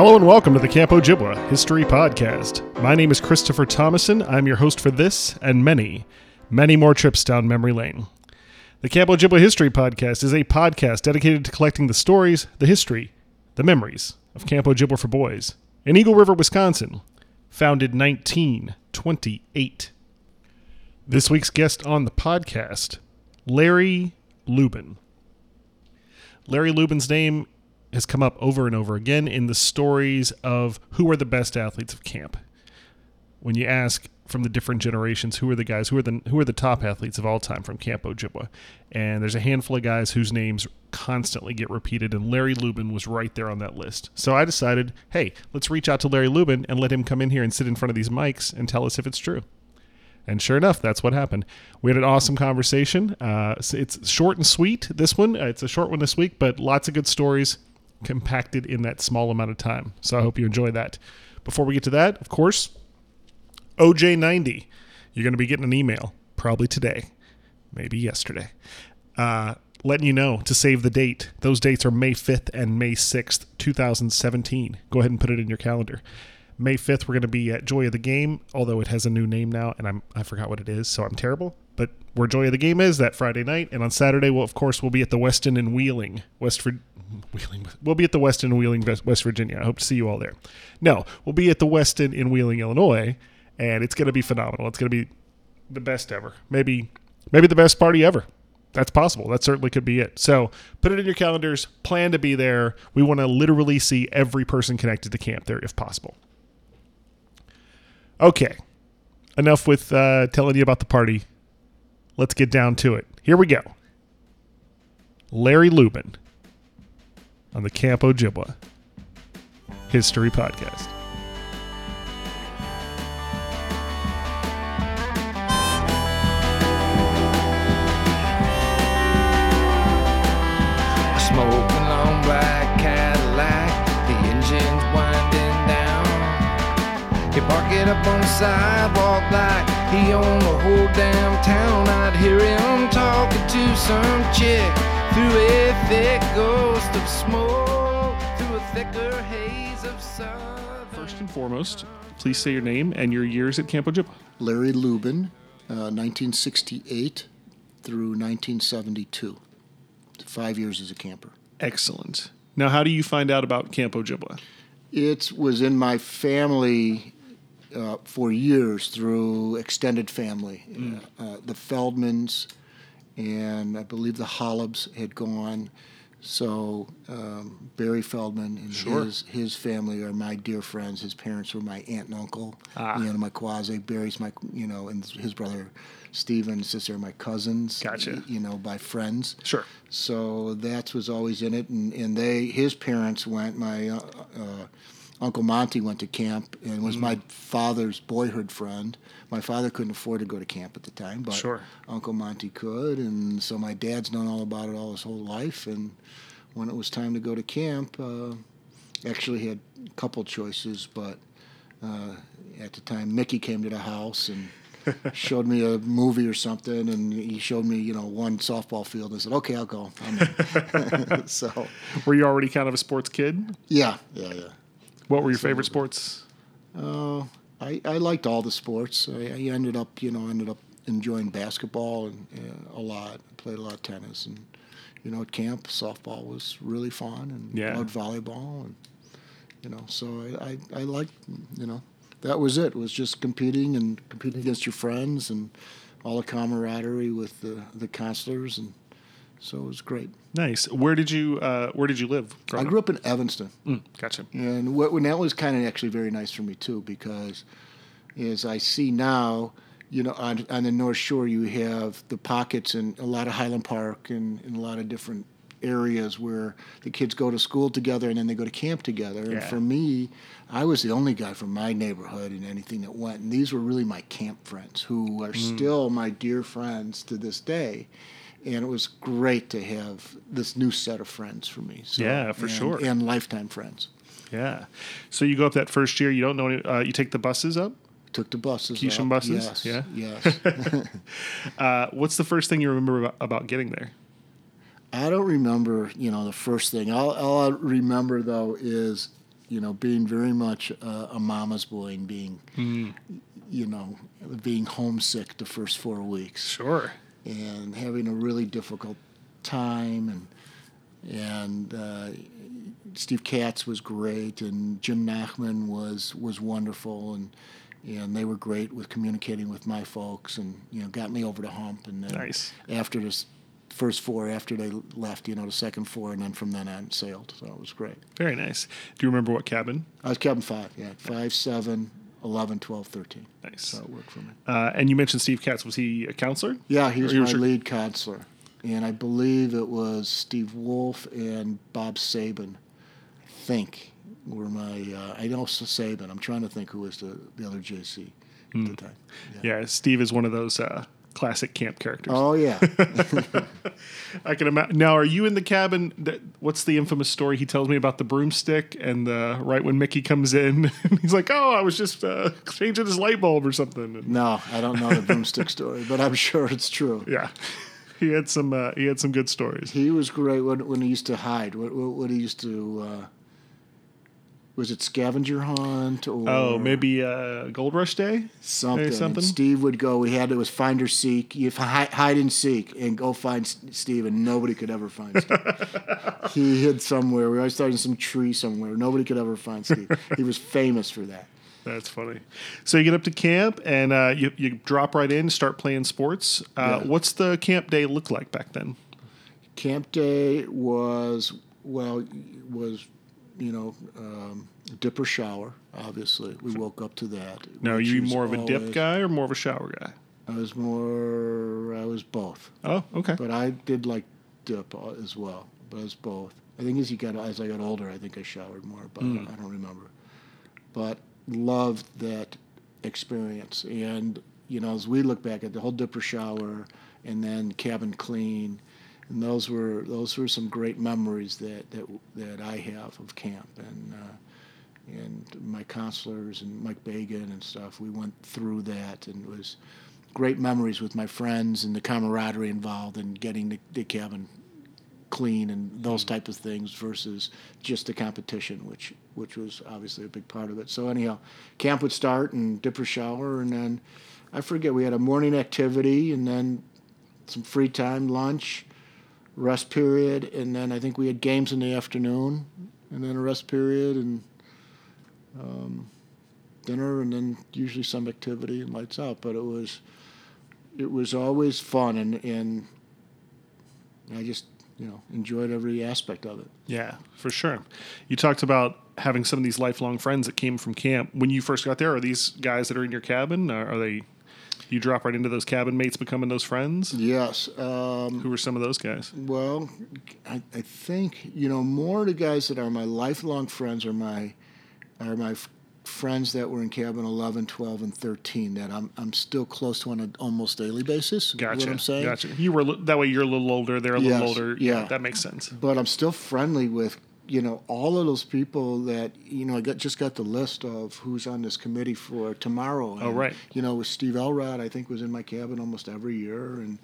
Hello and welcome to the Camp Ojibwa History Podcast. My name is Christopher Thomason. I'm your host for this and many, many more trips down memory lane. The Camp Ojibwa History Podcast is a podcast dedicated to collecting the stories, the history, the memories of Camp Ojibwa for Boys in Eagle River, Wisconsin, founded 1928. This week's guest on the podcast, Larry Lubin. Larry Lubin's name has come up over and over again in the stories of who are the best athletes of camp. When you ask from the different generations who are the guys who are the who are the top athletes of all time from Camp Ojibwa, and there's a handful of guys whose names constantly get repeated, and Larry Lubin was right there on that list. So I decided, hey, let's reach out to Larry Lubin and let him come in here and sit in front of these mics and tell us if it's true. And sure enough, that's what happened. We had an awesome conversation. Uh, it's short and sweet. This one, uh, it's a short one this week, but lots of good stories compacted in that small amount of time. So I hope you enjoy that. Before we get to that, of course, OJ90. You're going to be getting an email probably today, maybe yesterday, uh, letting you know to save the date. Those dates are May 5th and May 6th, 2017. Go ahead and put it in your calendar. May 5th, we're going to be at Joy of the Game, although it has a new name now, and I'm, I forgot what it is, so I'm terrible. But where Joy of the Game is, that Friday night. And on Saturday, well, of course, we'll be at the Westin in Wheeling, West Wheeling. We'll be at the Westin in Wheeling, West Virginia. I hope to see you all there. No, we'll be at the Westin in Wheeling, Illinois, and it's going to be phenomenal. It's going to be the best ever. Maybe, maybe the best party ever. That's possible. That certainly could be it. So put it in your calendars. Plan to be there. We want to literally see every person connected to camp there if possible. Okay, enough with uh, telling you about the party. Let's get down to it. Here we go. Larry Lubin on the Camp Ojibwa History Podcast. Up on the sidewalk like he owned the whole damn town. I'd hear him talking to some chick through a thick ghost of smoke, through a thicker haze of southern. First and foremost, please say your name and your years at Camp Ojibwa. Larry Lubin, uh, 1968 through 1972. Five years as a camper. Excellent. Now, how do you find out about Camp Ojibwa? It was in my family uh, for years through extended family. Uh, uh, the Feldmans and I believe the Holubs had gone. So um, Barry Feldman and Sure. his his family are my dear friends. His parents were my aunt and uncle. Ah. You know, my quasi. Barry's my you know, and his brother Stephen and sister are my cousins. Gotcha. You know, by friends. Sure. So that was always in it, and, and they his parents went. My uh, uh, uncle Monty went to camp and was my father's boyhood friend. My father couldn't afford to go to camp at the time, but Sure. Uncle Monty could, and so my dad's known all about it all his whole life. And when it was time to go to camp, uh, actually had a couple choices, but uh, at the time Mickey came to the house and. showed me a movie or something, and he showed me, you know, one softball field. And I said, "Okay, I'll go." I'm in." so, Were you already kind of a sports kid? yeah, yeah, yeah. What were your favorite sports? Uh, I, I liked all the sports. I, I ended up, you know, ended up enjoying basketball and uh, a lot. I played a lot of tennis, and you know, at camp, softball was really fun, and Yeah. loved volleyball, and you know, so I, I, I liked, you know, that was it. Was just competing and competing against your friends and all the camaraderie with the the counselors, and so it was great. Nice. Where did you uh, Where did you live? I grew up in Evanston. Mm, gotcha. And what, and that was kind of actually very nice for me too, because as I see now, you know, on, on the North Shore, you have the pockets and a lot of Highland Park and, and a lot of different areas where the kids go to school together and then they go to camp together. And Yeah. for me, I was the only guy from my neighborhood and anything that went. And these were really my camp friends who are Mm. still my dear friends to this day. And it was great to have this new set of friends for me. So, Yeah, for and- sure. And lifetime friends. Yeah. So you go up that first year. You don't know. Any, uh, you take the buses up. Took the buses. Keeshin buses? Yes. Yeah. Yes. Uh, what's the first thing you remember about, about getting there? I don't remember, you know, the first thing. All, all I remember though is, you know, being very much uh, a mama's boy and being, you know, being homesick the first four weeks Sure. And having a really difficult time and and uh, Steve Katz was great and Jim Nachman was was wonderful and and they were great with communicating with my folks and you know got me over the hump and then Nice. after this first four after they left you know the second four and then from then on sailed so it was great Very nice. Do you remember what cabin? I was cabin five yeah five seven 11 12 13 Nice. so it worked for me Uh, and you mentioned Steve Katz. Was he a counselor? Yeah, he was my were- lead counselor, and I believe it was Steve Wolf and Bob Saban. I think were my. Uh, I know Saban. I'm trying to think who was the, the other JC Hmm. at the time. Yeah. Steve is one of those uh, classic camp characters. Oh yeah, I can imagine. Now, are you in the cabin? That, what's the infamous story he tells me about the broomstick? And the right when Mickey comes in, he's like, "Oh, I was just uh, changing his light bulb or something." And, no, I don't know the broomstick story, but I'm sure it's true. yeah, he had some. Uh, he had some good stories. He was great when, when he used to hide. What, what, what he used to. Uh, was it scavenger hunt or Oh, maybe uh, Gold Rush Day. something. And something? Steve would go. We had it was find or seek. You hide, hide and seek, and go find Steve, and nobody could ever find Steve. he hid somewhere. We always thought in some tree somewhere. Nobody could ever find Steve. he was famous for that. That's funny. So you get up to camp and uh, you you drop right in, start playing sports. Uh, Yeah. What's the camp day look like back then? Camp day was well was you know um, dip or shower. Obviously, we woke up to that. Now, are you more of a dip always- guy or more of a shower guy? I was more. I was both. Oh, okay. but I did like dip uh, as well. But it's both. I think as you got as I got older, I think I showered more, but Hmm. I don't remember. But loved that experience, and you know, as we look back at the whole dipper shower, and then cabin clean, and those were those were some great memories that that that I have of camp, and uh, and my counselors and Mike Bagan and stuff. We went through that, and it was great memories with my friends and the camaraderie involved in getting the, the cabin clean and those type of things versus just the competition, which which was obviously a big part of it. So anyhow, camp would start and dipper shower, and then I forget we had a morning activity, and then some free time, lunch, rest period, and then I think we had games in the afternoon, and then a rest period and um, dinner, and then usually some activity and lights out. But it was it was always fun, and and I just you know enjoyed every aspect of it. Yeah, for sure. You talked about having some of these lifelong friends that came from camp. When you first got there, are these guys that are in your cabin? Are are they? You drop right into those cabin mates, becoming those friends. Yes. Um, Who are some of those guys? Well, I, I think you know more of the guys that are my lifelong friends are my are my f- friends that were in cabin 11, 12, and 13 that I'm I'm still close to on an almost daily basis. Gotcha. What I'm saying. Gotcha. You were that way. You're a little older. They're a little Yes, older. yeah. that makes sense. But I'm still friendly with you know all of those people that you know I got just got the list of who's on this committee for tomorrow. Oh, right. You know, with Steve Elrod, I think was in my cabin almost every year, and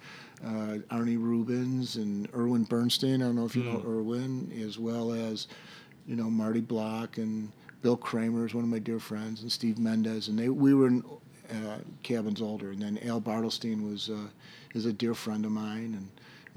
uh, Arnie Rubens and Erwin Bernstein. I don't know if you know Hmm. Erwin, as well as you know Marty Block and Bill Kramer is one of my dear friends, and Steve Mendez, and they we were in uh, cabins older, and then Al Bartelstein was uh, is a dear friend of mine, and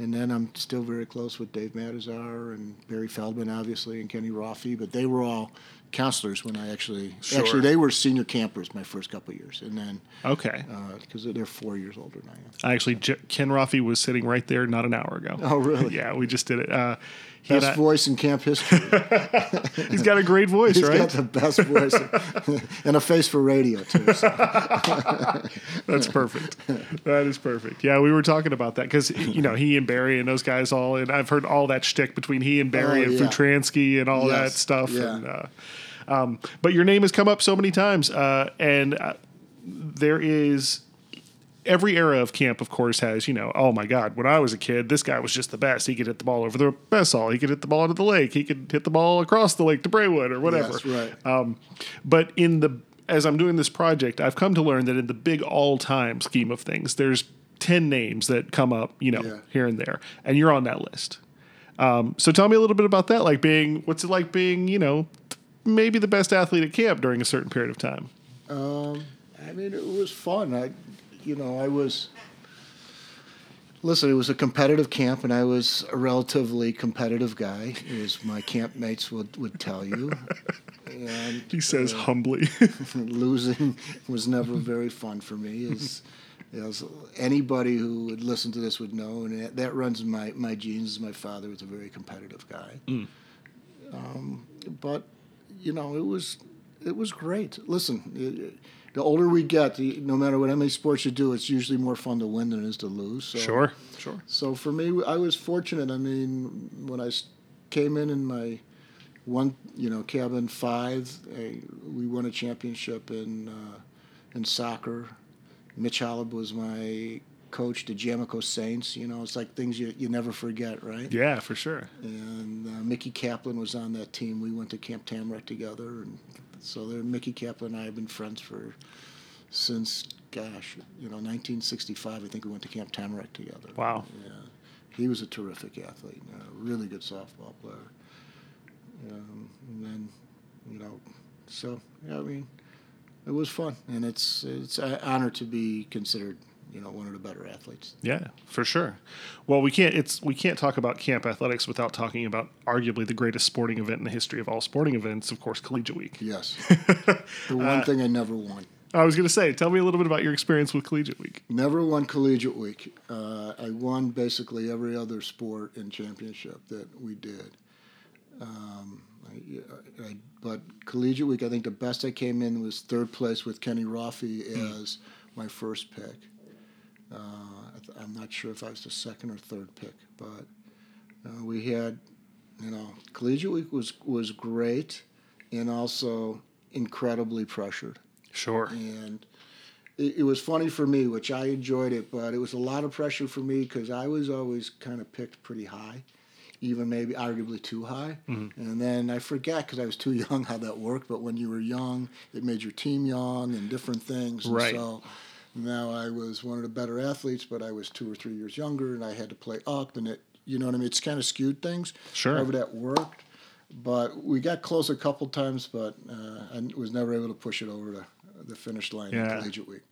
and then I'm still very close with Dave Matazar and Barry Feldman, obviously, and Kenny Roffey, but they were all counselors when I actually Sure. actually they were senior campers my first couple of years, and then Okay. because they're four years older than I am. I actually, J- Ken Roffey was sitting right there not an hour ago. Oh, really? Yeah, we just did it. Uh, Best I- voice in camp history. he's got a great voice, He's right? He's got the best voice and a face for radio too. so. That's perfect. that is perfect. Yeah, we were talking about that because you know he and Barry and those guys all, and I've heard all that shtick between he and Barry Oh, and yeah. Futransky and all that stuff. yeah. And, uh, um, but your name has come up so many times, uh, and uh, there is every era of camp, of course, has you know, oh my God, when I was a kid, this guy was just the best. He could hit the ball over the Bessall. He could hit the ball into the lake. He could hit the ball across the lake to Braywood or whatever. Yes, right. Um, but in the as I'm doing this project, I've come to learn that in the big all-time scheme of things, there's ten names that come up, you know, Yeah. here and there, and you're on that list. Um, so tell me a little bit about that. Like being, what's it like being, you know, maybe the best athlete at camp during a certain period of time? I mean, it was fun. I, you know, I was. Listen, it was a competitive camp, and I was a relatively competitive guy, as my campmates would, would tell you. And He says humbly. losing was never very fun for me. As, as anybody who would listen to this would know, and that, that runs in my, my genes. My father was a very competitive guy. Um, but you know, it was it was great. Listen, it, the older we get, the, no matter what how many sports you do, it's usually more fun to win than it is to lose. So, sure, sure. so for me, I was fortunate. I mean, when I came in in my one, you know, cabin five, I, we won a championship in uh, in soccer. Mitch Holub was my coach, the Jamico Saints. You know, it's like things you, you never forget, right? Yeah, for sure. And uh, Mickey Kaplan was on that team. We went to Camp Tamarack together, and so there, Mickey Kaplan and I have been friends for since, gosh, you know, 1965. I think we went to Camp Tamarack together. Wow. Yeah, he was a terrific athlete, a really good softball player. Um, and then, you know, so yeah, I mean, it was fun, and it's it's an honor to be considered, you know, one of the better athletes. Yeah, for sure. Well, we can't it's we can't talk about camp athletics without talking about arguably the greatest sporting event in the history of all sporting events, of course, Collegiate Week. Yes, the one thing I never won. I was going to say, tell me a little bit about your experience with Collegiate Week. Never won collegiate week. Uh, I won basically every other sport and championship that we did. Um, I, I, but collegiate week, I think the best I came in was third place with Kenny Roffey as my first pick. Uh, I'm not sure if I was the second or third pick, but uh, we had, you know, collegiate week was was great, and also incredibly pressured Sure. and it, it was funny for me, which I enjoyed it, but it was a lot of pressure for me because I was always kind of picked pretty high, even maybe arguably too high. And then I forget because I was too young how that worked. But when you were young, it made your team young and different things. And Right. So now I was one of the better athletes, but I was two or three years younger, and I had to play up, and it, you know what I mean? It's kind of skewed things. Sure. However, that worked. But we got close a couple times, but uh, I was never able to push it over to the finish line Yeah. in collegiate week.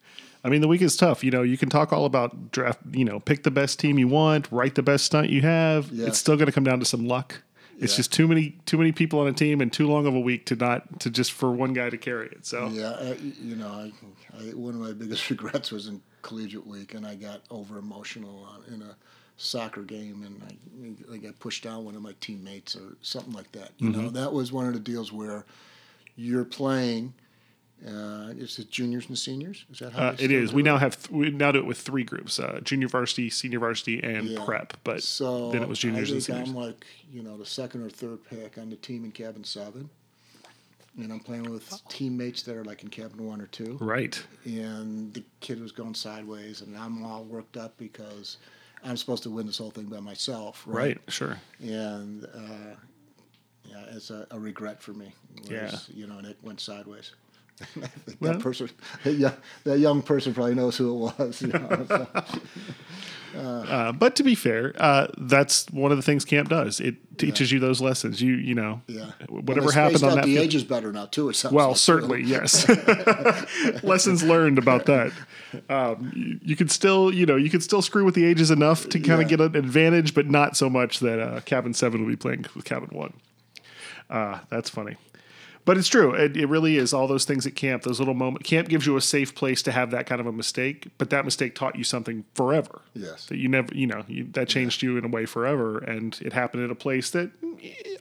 I mean, the week is tough. You know, you can talk all about draft, you know, pick the best team you want, write the best stunt you have. Yeah. It's still going to come down to some luck. It's Yeah. just too many too many people on a team and too long of a week to not to just for one guy to carry it. So Yeah, I, you know, I, I, one of my biggest regrets was in collegiate week, and I got over emotional on, in a soccer game, and I, like I got pushed down one of my teammates or something like that. You Mm-hmm. know, that was one of the deals where you're playing. Uh, is it juniors and seniors? Is that how uh, it is. We now have th- we now do it with three groups: uh, junior varsity, senior varsity, and Yeah. prep. But So then it was juniors and seniors. I'm like you know the second or third pick on the team in cabin seven, and I'm playing with teammates that are like in cabin one or two. right. and the kid was going sideways, and I'm all worked up because I'm supposed to win this whole thing by myself, right? Right. Sure. And uh, yeah, it's a, a regret for me. was, Yeah. you know, and it went sideways. Think Well- that person, that young, that young person probably knows who it was. You know, so. Uh, but to be fair, uh, that's one of the things camp does. It teaches you those lessons. You you know, Yeah. whatever happened on that The field. age is better now too. It sounds Well, like, too. certainly, yes. Lessons learned about that. Um, you, you could still, you know, you could still screw with the ages enough to kind of Yeah. get an advantage, but not so much that uh, cabin seven will be playing with cabin one. Uh, that's funny. But it's true. It, it really is all those things at camp, those little moments. Camp gives you a safe place to have that kind of a mistake, but that mistake taught you something forever. Yes. That you never, you know, you, that changed you in a way forever. And it happened at a place that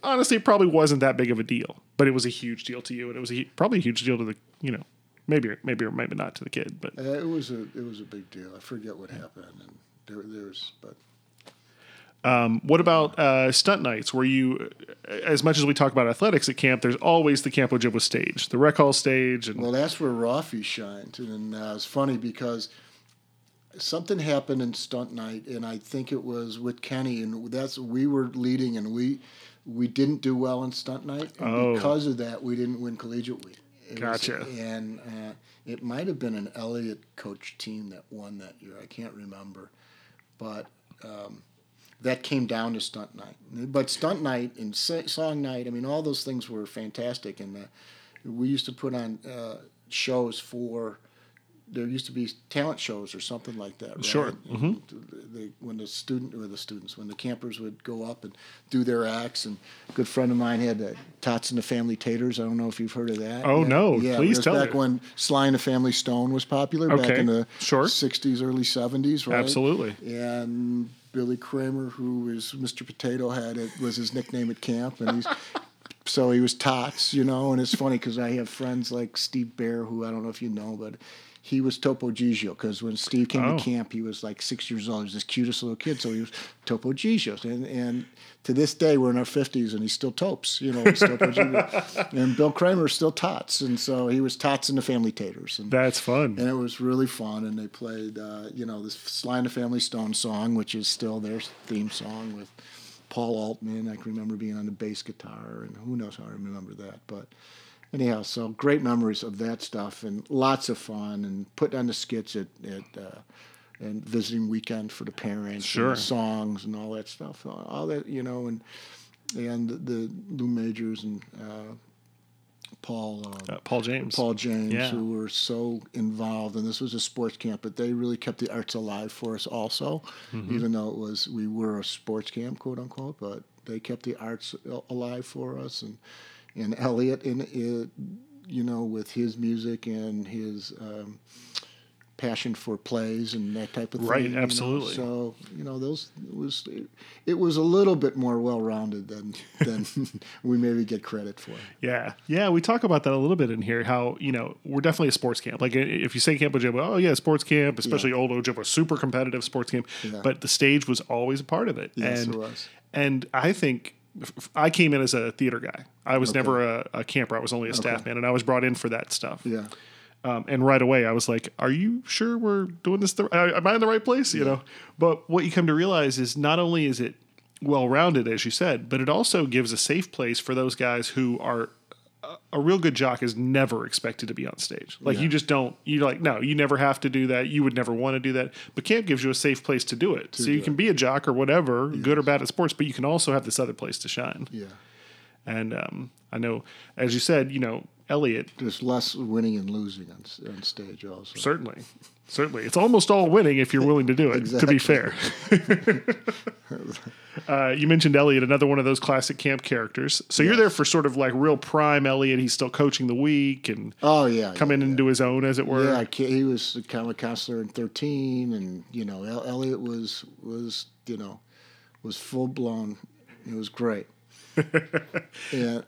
honestly probably wasn't that big of a deal, but it was a huge deal to you. And it was a, probably a huge deal to the, you know, maybe, maybe or maybe not to the kid, but Uh, it was a it was a big deal. I forget what happened, and there there's but What about uh, stunt nights? Where you, as much as we talk about athletics at camp, there's always the Camp Ojibwa stage, the rec hall stage, and well, that's where Roffey shined, and uh, it's funny because something happened in stunt night, and I think it was with Kenny, and that's we were leading, and we we didn't do well in stunt night, and Oh. because of that, we didn't win collegiate week. It was- Gotcha. and uh, it might have been an Elliott coach team that won that year. I can't remember, but um, that came down to stunt night. But stunt night and song night, I mean, all those things were fantastic, and uh, we used to put on uh, shows for. There used to be talent shows or something like that. Right? Sure. And the- when the student or the students, when the campers would go up and do their acts, and a good friend of mine had uh, Tots and the Family Taters. I don't know if you've heard of that. Oh, Yeah. no. Yeah, Please tell back me. when Sly and the Family Stone was popular back in the Sure. '60s, early '70s, right? Absolutely. And Billy Kramer, who was Mr. Potato Head, it was his nickname at camp, and he's so he was Tots, you know. And it's funny because I have friends like Steve Bear, who I don't know if you know, but he was Topo Gigio because when Steve came Oh. to camp, he was like six years old. He was this cutest little kid, so he was Topo Gigio. And and to this day, we're in our fifties, and he's still Topes, you know. He's Topo Gigio. and Bill Kramer is still Tots, and so he was Tots and the Family Taters. And that's fun. and it was really fun. And they played, uh, you know, this Sly and the Family Stone song, which is still their theme song with Paul Altman. I can remember being on the bass guitar, and who knows how I remember that. But anyhow, so great memories of that stuff, and lots of fun, and putting on the skits at, at uh, and visiting weekend for the parents, Sure. and the songs, and all that stuff. All that, you know, and and the Lou Majors and uh, Paul. Uh, Uh, Paul James. Paul James, Yeah. who were so involved, and this was a sports camp, but they really kept the arts alive for us also, Mm-hmm. even though it was we were a sports camp, quote unquote, but they kept the arts alive for us, and and Elliot in it, you know, with his music and his um, passion for plays and that type of thing. Right, you know. absolutely. So you know, those it was it, it was a little bit more well rounded than than we maybe get credit for. Yeah, yeah, we talk about that a little bit in here. How you know we're definitely a sports camp. Like if you say Camp Ojibwa, oh yeah, sports camp, especially old Ojibwa, super competitive sports camp. Yeah. But the stage was always a part of it. Yes, and, it was. And I think I came in as a theater guy. I was never a, a camper. I was only a staff man, and I was brought in for that stuff. Yeah. Um, and right away, I was like, "Are you sure we're doing this? Uh, am I in the right place?" You know. But what you come to realize is not only is it well rounded, as you said, but it also gives a safe place for those guys who are a, real good jock is never expected to be on stage. Like you just don't. You're like no, you never have to do that. You would never want to do that. But camp gives you a safe place to do it. so you can be a jock or whatever, good or bad at sports, but you can also have this other place to shine. Yeah. And um, I know, as you said, you know, Elliot There's less winning and losing on, on stage also. Certainly. Certainly. It's almost all winning if you're willing to do it, to be fair. uh, you mentioned Elliot, another one of those classic camp characters. So you're there for sort of like real prime Elliot. He's still coaching the week and Oh yeah. coming into his own, as it were. Yeah, he was kind of a counselor in 13, and you know, Elliot was was you know was full blown. It was great. and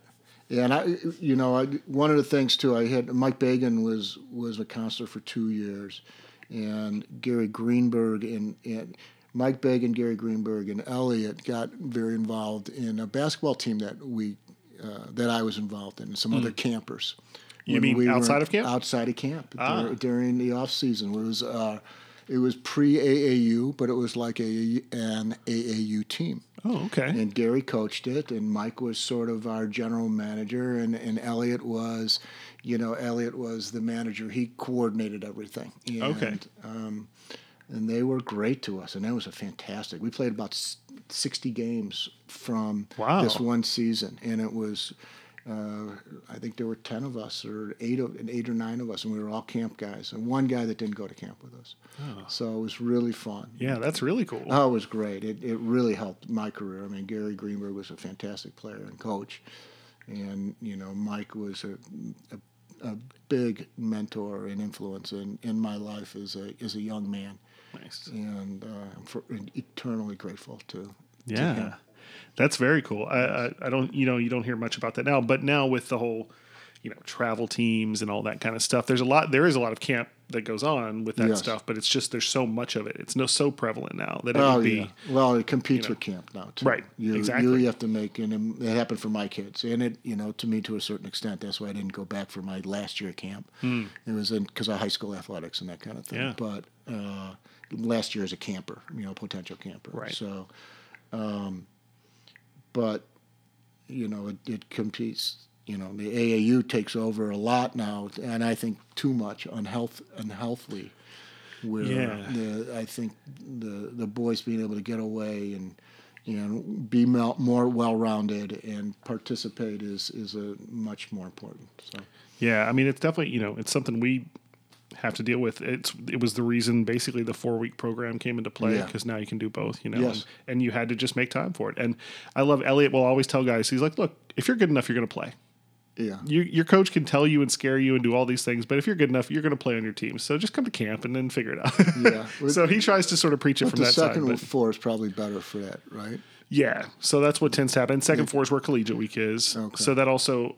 and I, you know, I, one of the things too, I had Mike Bagan was was a counselor for two years, and Gary Greenberg and and. Mike and Gary Greenberg, and Elliot got very involved in a basketball team that we uh, that I was involved in, and some other campers. You mean we outside of camp? Outside of camp Ah. dur- during the off season. It was uh, it was pre AAU, but it was like a an AAU team. Oh, okay. And Gary coached it, and Mike was sort of our general manager, and, and Elliot was, you know, Elliot was the manager. He coordinated everything. And, Okay. Um, and they were great to us, and that was a fantastic. We played about sixty games from Wow. this one season, and it was. Uh, I think there were ten of us, or eight of, eight or nine of us, and we were all camp guys. And one guy that didn't go to camp with us, so it was really fun. yeah, that's really cool. Oh, it was great. It, it really helped my career. I mean, Gary Greenberg was a fantastic player and coach, and you know Mike was a, a, a big mentor and influence in, in my life as a as a young man, Nice. and uh, I'm for, eternally grateful to. to Yeah, him. that's very cool. I, I I don't you know you don't hear much about that now, but now with the whole you know travel teams and all that kind of stuff, there's a lot. There is a lot of camp that goes on with that Yes. stuff, but it's just there's so much of it. It's no so prevalent now that it Oh would be. yeah. Well, it competes you know. with camp now too. Right, You, exactly. You have to make, and it happened for my kids, and it, you know, to me to a certain extent. That's why I didn't go back for my last year at camp. It was in because of high school athletics and that kind of thing. Yeah. But uh, last year as a camper, you know, potential camper. Right. So, um, but you know, it, it competes. You know, the AAU takes over a lot now, and I think too much unhealth unhealthily. Where Yeah. the, I think the the boys being able to get away and you know be more well rounded and participate is is a much more important. So Yeah, I mean it's definitely you know it's something we have to deal with. It's it was the reason basically the four week program came into play Yeah. because now you can do both. You know, Yes. and, and you had to just make time for it. And I love Elliot. Will always tell guys he's like, look, if you're good enough, you're going to play. Yeah, Your, your coach can tell you and scare you and do all these things, but if you're good enough, you're going to play on your team. So just come to camp and then figure it out. Yeah. so he tries to sort of preach it from the that side. second four is probably better for that, right? yeah, so that's what tends to happen. Second four is where collegiate week is. Okay. So that also,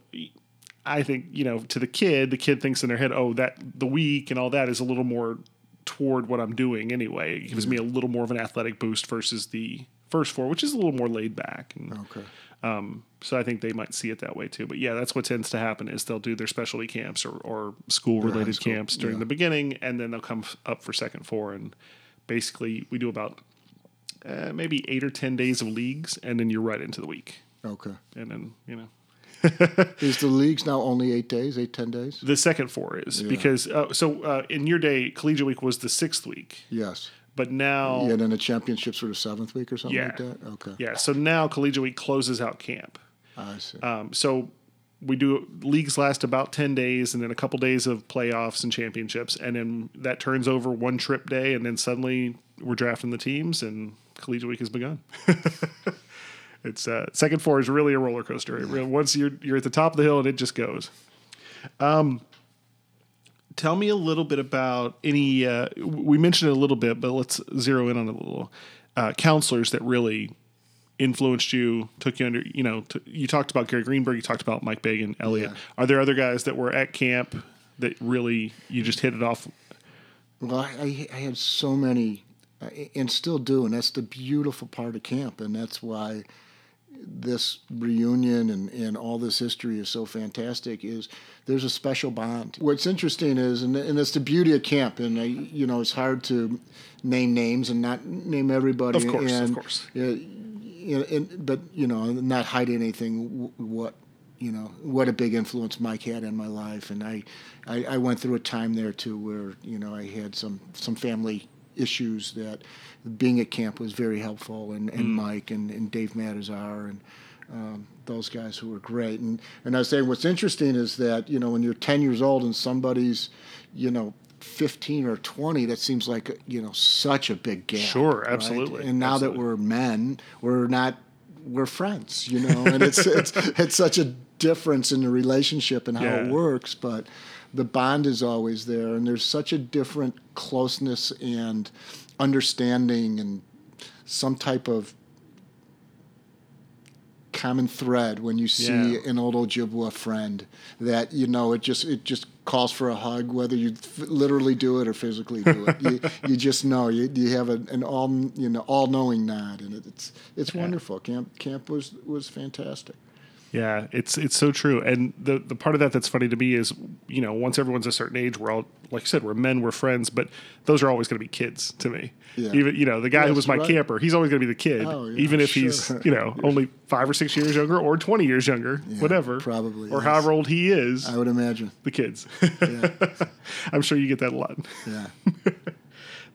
I think, you know, to the kid, the kid thinks in their head, oh, that the week and all that is a little more toward what I'm doing anyway. It gives me a little more of an athletic boost versus the first four, which is a little more laid back. And, Okay. um, so I think they might see it that way too. But yeah, that's what tends to happen is they'll do their specialty camps or, or school related school, camps during yeah. the beginning, and then they'll come f- up for second four. And basically, we do about uh, maybe eight or ten days of leagues, and then you're right into the week. Okay. And then you know Is the leagues now only eight days, eight ten days? the second four is because uh, so uh, in your day, collegiate week was the sixth week, Yes. But now Yeah, and then the championships were the seventh week or something Yeah. like that. Okay. yeah, so now collegiate week closes out camp. I see. Um, so we do leagues last about 10 days and then a couple days of playoffs and championships. And then that turns over one trip day. And then suddenly we're drafting the teams and collegiate week has begun. it's uh, second four is really a roller coaster. It really, once you're, you're at the top of the hill and it just goes. Um, tell me a little bit about any, uh, we mentioned it a little bit, but let's zero in on a little. Uh, counselors that really influenced you, took you under, you know, t- you talked about Gary Greenberg, you talked about Mike Bagan, Elliott. Yeah. Are there other guys that were at camp that really you just hit it off? Well, I, I, I had so many, uh, and still do, and that's the beautiful part of camp, and that's why this reunion and, and all this history is so fantastic. Is there's a special bond. What's interesting is, and, and it's the beauty of camp, and I, you know, it's hard to name names and not name everybody. Of course, of course. Yeah, you know, and, but you know, not hide anything. What you know, what a big influence Mike had in my life, and I, I, I went through a time there too where you know I had some some family issues that being at camp was very helpful, and, and Mike and, and Dave Matazar and. Um, those guys who were great, and and I was saying what's interesting is that you know when you're 10 years old and somebody's, you know, 15 or 20, that seems like you know such a big gap. Sure, right? absolutely, And now absolutely. that we're men, we're not we're friends, you know, and it's it's it's such a difference in the relationship and how Yeah. it works, but the bond is always there, and there's such a different closeness and understanding and some type of common thread when you see Yeah. an old Ojibwa friend that you know it just it just calls for a hug whether you f- literally do it or physically do it. You, you just know. You, you have a, an all you know all knowing nod and it, it's it's wonderful. Camp camp was was fantastic Yeah, it's it's so true. And the the part of that that's funny to me is, you know, once everyone's a certain age, we're all like I said, we're men, we're friends, but those are always going to be kids to me. Yeah. Even you know, the guy who was my right. camper, he's always going to be the kid, Oh, yeah, even if he's you know only five or six years younger or twenty years younger, whatever, probably, or yes. however old he is. I would imagine the kids. yeah I'm sure you get that a lot. yeah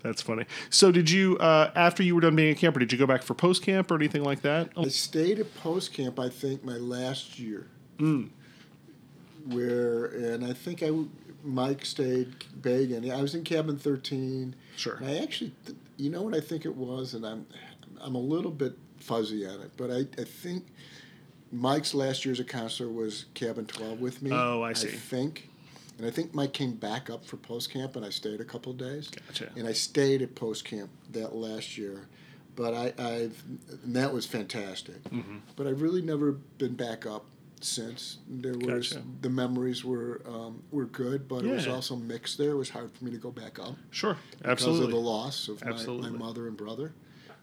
That's funny. So, did you uh, after you were done being a camper, did you go back for post camp or anything like that? I stayed at post camp. I think my last year, Mm. where and I think I Mike stayed Bagan. I was in cabin thirteen. Sure. And I actually, you know what I think it was, and I'm I'm a little bit fuzzy on it, but I I think Mike's last year as a counselor was cabin twelve with me. Oh, I see. I think, and I think Mike came back up for post camp, and I stayed a couple of days. Gotcha. And I stayed at post camp that last year, but I, I've and that was fantastic. Mm-hmm. But I've really never been back up since. There was Gotcha. the memories were um, were good, but it was also mixed. There it was hard for me to go back up Sure, absolutely. because of the loss of my, my mother and brother.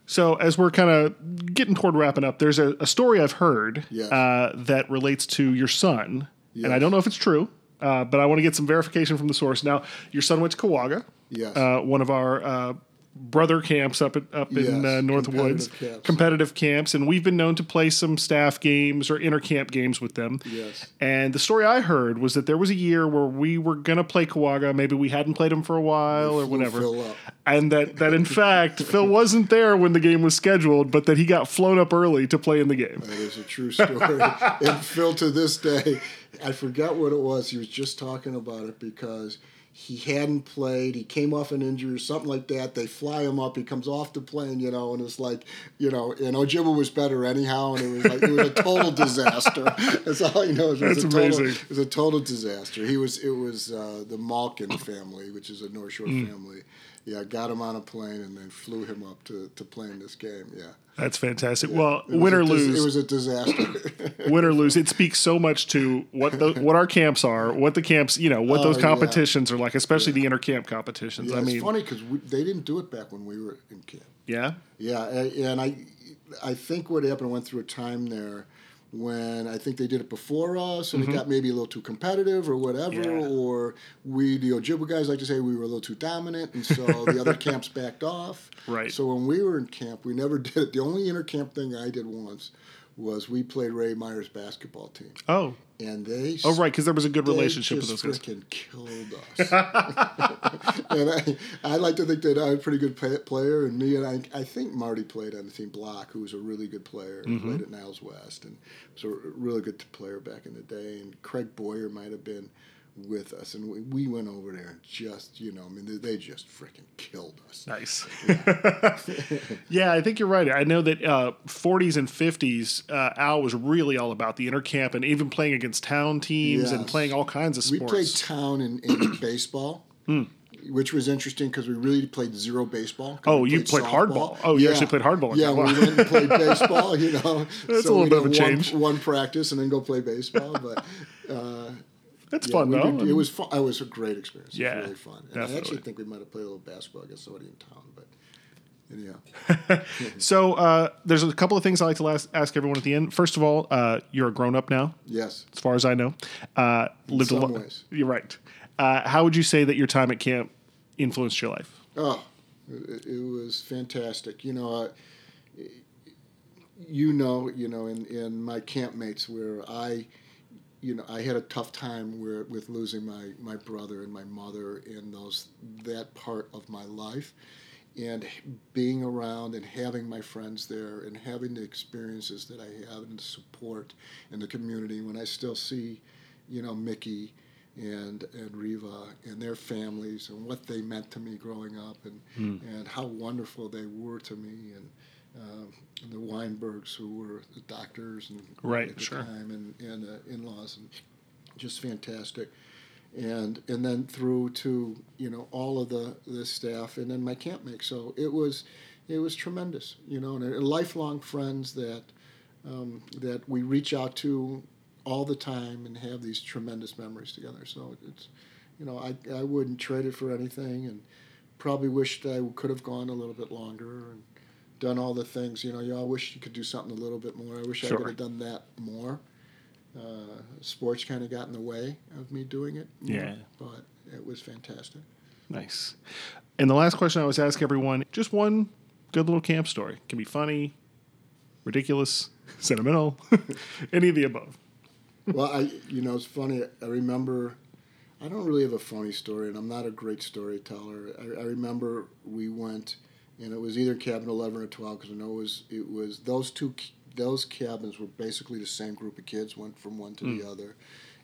So, as we're kind of getting toward wrapping up, there's a, a story I've heard Yes. uh, that relates to your son, and I don't know if it's true, uh, but I want to get some verification from the source. Now, your son went to Kawaga, Yes. uh, one of our uh, brother camps up at, up in uh, North competitive Woods, camps. competitive camps, and we've been known to play some staff games or inter camp games with them. Yes. And the story I heard was that there was a year where we were going to play Kawaga. Maybe we hadn't played him for a while or whatever Phil up. and that that in fact Phil wasn't there when the game was scheduled, but that he got flown up early to play in the game. That is a true story. and Phil, to this day, I forgot what it was. He was just talking about it because he hadn't played. He came off an injury or something like that. They fly him up. He comes off the plane, you know, and it's like, you know, and Ojibwa was better anyhow, and it was like it was a total disaster. That's all you know. It was That's a total, amazing. It was a total disaster. He was. It was uh, the Malkin family, which is a North Shore Mm. family. Yeah, got him on a plane and then flew him up to, to play in this game. Yeah. That's fantastic. Well, win or dis- lose, It was a disaster. win or lose, it speaks so much to what the, what our camps are, what the camps, you know, what oh, those Oh, yeah. competitions are like, especially the inter camp competitions. Yeah, I mean, it's funny because they didn't do it back when we were in camp. yeah, Yeah, and I, I think what happened I went through a time there when I think they did it before us, and it got maybe a little too competitive or whatever, Mm-hmm. Yeah. or we the Ojibwa guys like to say we were a little too dominant, and so the other camps backed off. Right. So when we were in camp, we never did it. The only inter camp thing I did once was we played Ray Meyer's basketball team, oh, and they oh, right, because there was a good relationship with those guys. freaking killed us. and I, I like to think that I'm a pretty good play, player, and me and I, I think Marty played on the team Block, who was a really good player, and Mm-hmm. played at Niles West, and was a really good player back in the day. And Craig Boyer might have been with us, and we, we went over there and just, you know, I mean, they, they just freaking killed us. Nice. yeah, I think you're right. I know that uh, 40s and 50s, uh, Al was really all about the intercamp and even playing against town teams and playing all kinds of sports. We played town in, in baseball. Which was interesting because we really played zero baseball. Oh, we you played hardball. Oh, you actually played hardball Yeah, we went and played baseball. You know, That's a little bit of a one- change. One, practice and then go play baseball, but uh, That's yeah, fun, though. did- it was fun. It was a great experience. Yeah, it was really fun. And I actually think we might have played a little basketball against somebody in town, but anyhow. So uh, there's a couple of things I like to ask, ask everyone at the end. First of all, uh, you're a grown up now, Yes. as far as I know. Uh, lived a some lo- ways. You're right. Uh, how would you say that your time at camp influenced your life? Oh, it, it was fantastic. You know, you know, you know, in, in my campmates where I, you know, I had a tough time where with losing my, my brother and my mother in those that part of my life, and being around and having my friends there and having the experiences that I have and the support in the community when I still see, you know, Mickey and and Riva and their families and what they meant to me growing up and hmm. and how wonderful they were to me and um, and the Weinbergs who were the doctors and Right, at the sure. time and and uh, in-laws and just fantastic and and then through to you know all of the the staff and then my campmates so it was it was tremendous you know and, and lifelong friends that um, that we reach out to all the time and have these tremendous memories together. So it's, you know, I, I wouldn't trade it for anything and probably wished I could have gone a little bit longer and done all the things. You know, you all wish you could do something a little bit more. I wish I could have done that more. Uh, sports kind of got in the way of me doing it. Yeah. But it was fantastic. Nice. And the last question I always ask everyone just one good little camp story. Can be funny, ridiculous, sentimental, any of the above. well, I you know it's funny. I remember. I don't really have a funny story, and I'm not a great storyteller. I, I remember we went, and it was either cabin 11 or 12 because I know it was it was those two those cabins were basically the same group of kids, went from one to the other,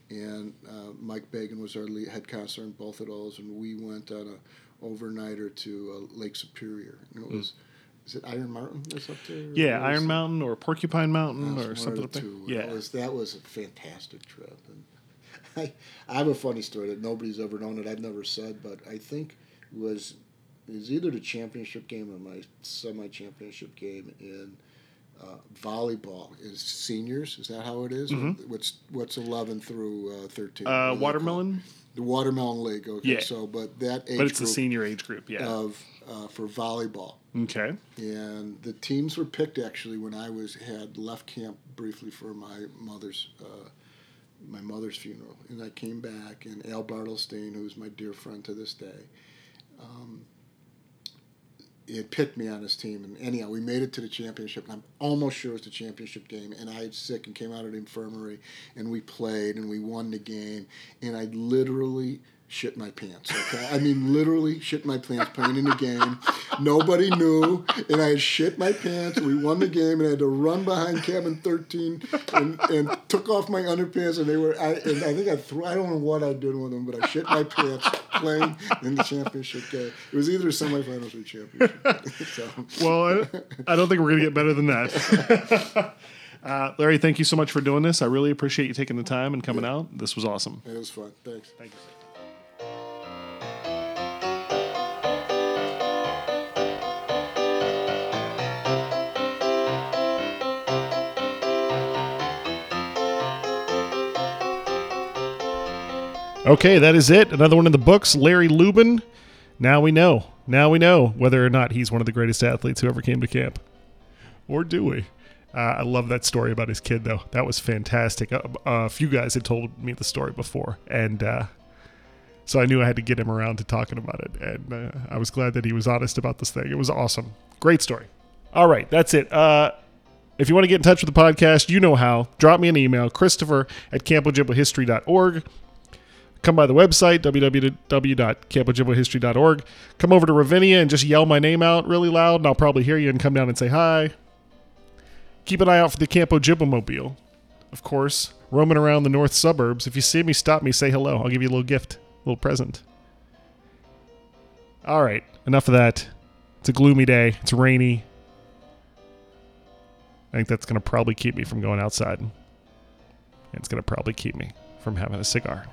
and uh, Mike Bagan was our lead, head counselor in both of those, and we went on a overnighter to uh, Lake Superior, and it was is it Iron Mountain that's up there? Yeah, Iron Mountain or Porcupine Mountain or something of up there. Yeah. That was, that was a fantastic trip. And I, I have a funny story that nobody's ever known that I've never said, but I think it was it was either the championship game or my semi-championship game in uh, volleyball. Is seniors? Is that how it is? What's what's eleven through uh, thirteen? Mm-hmm. Uh, do they call it? watermelon, The watermelon league. Okay, Yeah. so but that age but it's the senior age group. Yeah. of uh, for volleyball okay. and the teams were picked actually when I was had left camp briefly for my mother's uh, my mother's funeral, and I came back, and Al Bartelstein, who's my dear friend to this day, um, he had picked me on his team, and anyhow, we made it to the championship, and I'm almost sure it was the championship game, and I was sick and came out of the infirmary, and we played, and we won the game, and I literally shit my pants. Okay, I mean literally shit my pants playing in the game. Nobody knew, and I shit my pants. We won the game, and I had to run behind cabin thirteen and, and took off my underpants, and they were. I and I think I threw. I don't know what I did with them, but I shit my pants playing in the championship game. It was either semifinals or championship. so Well, I, I don't think we're gonna get better than that. uh, Larry, thank you so much for doing this. I really appreciate you taking the time and coming out. This was awesome. it was fun. Thanks. Thank you. Okay, that is it. Another one in the books. Larry Lubin. Now we know. Now we know whether or not he's one of the greatest athletes who ever came to camp. Or do we? Uh, I love that story about his kid, though. That was fantastic. A, a few guys had told me the story before, and uh, so I knew I had to get him around to talking about it. And uh, I was glad that he was honest about this thing. It was awesome. Great story. All right, that's it. Uh, if you want to get in touch with the podcast, you know how. Drop me an email, Christopher at CampoJibwaHistory.org. Come by the website, www.campojibwahistory.org. Come over to Ravinia and just yell my name out really loud, and I'll probably hear you and come down and say hi. Keep an eye out for the Camp Ojibwa mobile. Of course, roaming around the north suburbs. If you see me, stop me, say hello. I'll give you a little gift, a little present. All right, enough of that. It's a gloomy day. It's rainy. I think that's going to probably keep me from going outside. It's going to probably keep me from having a cigar.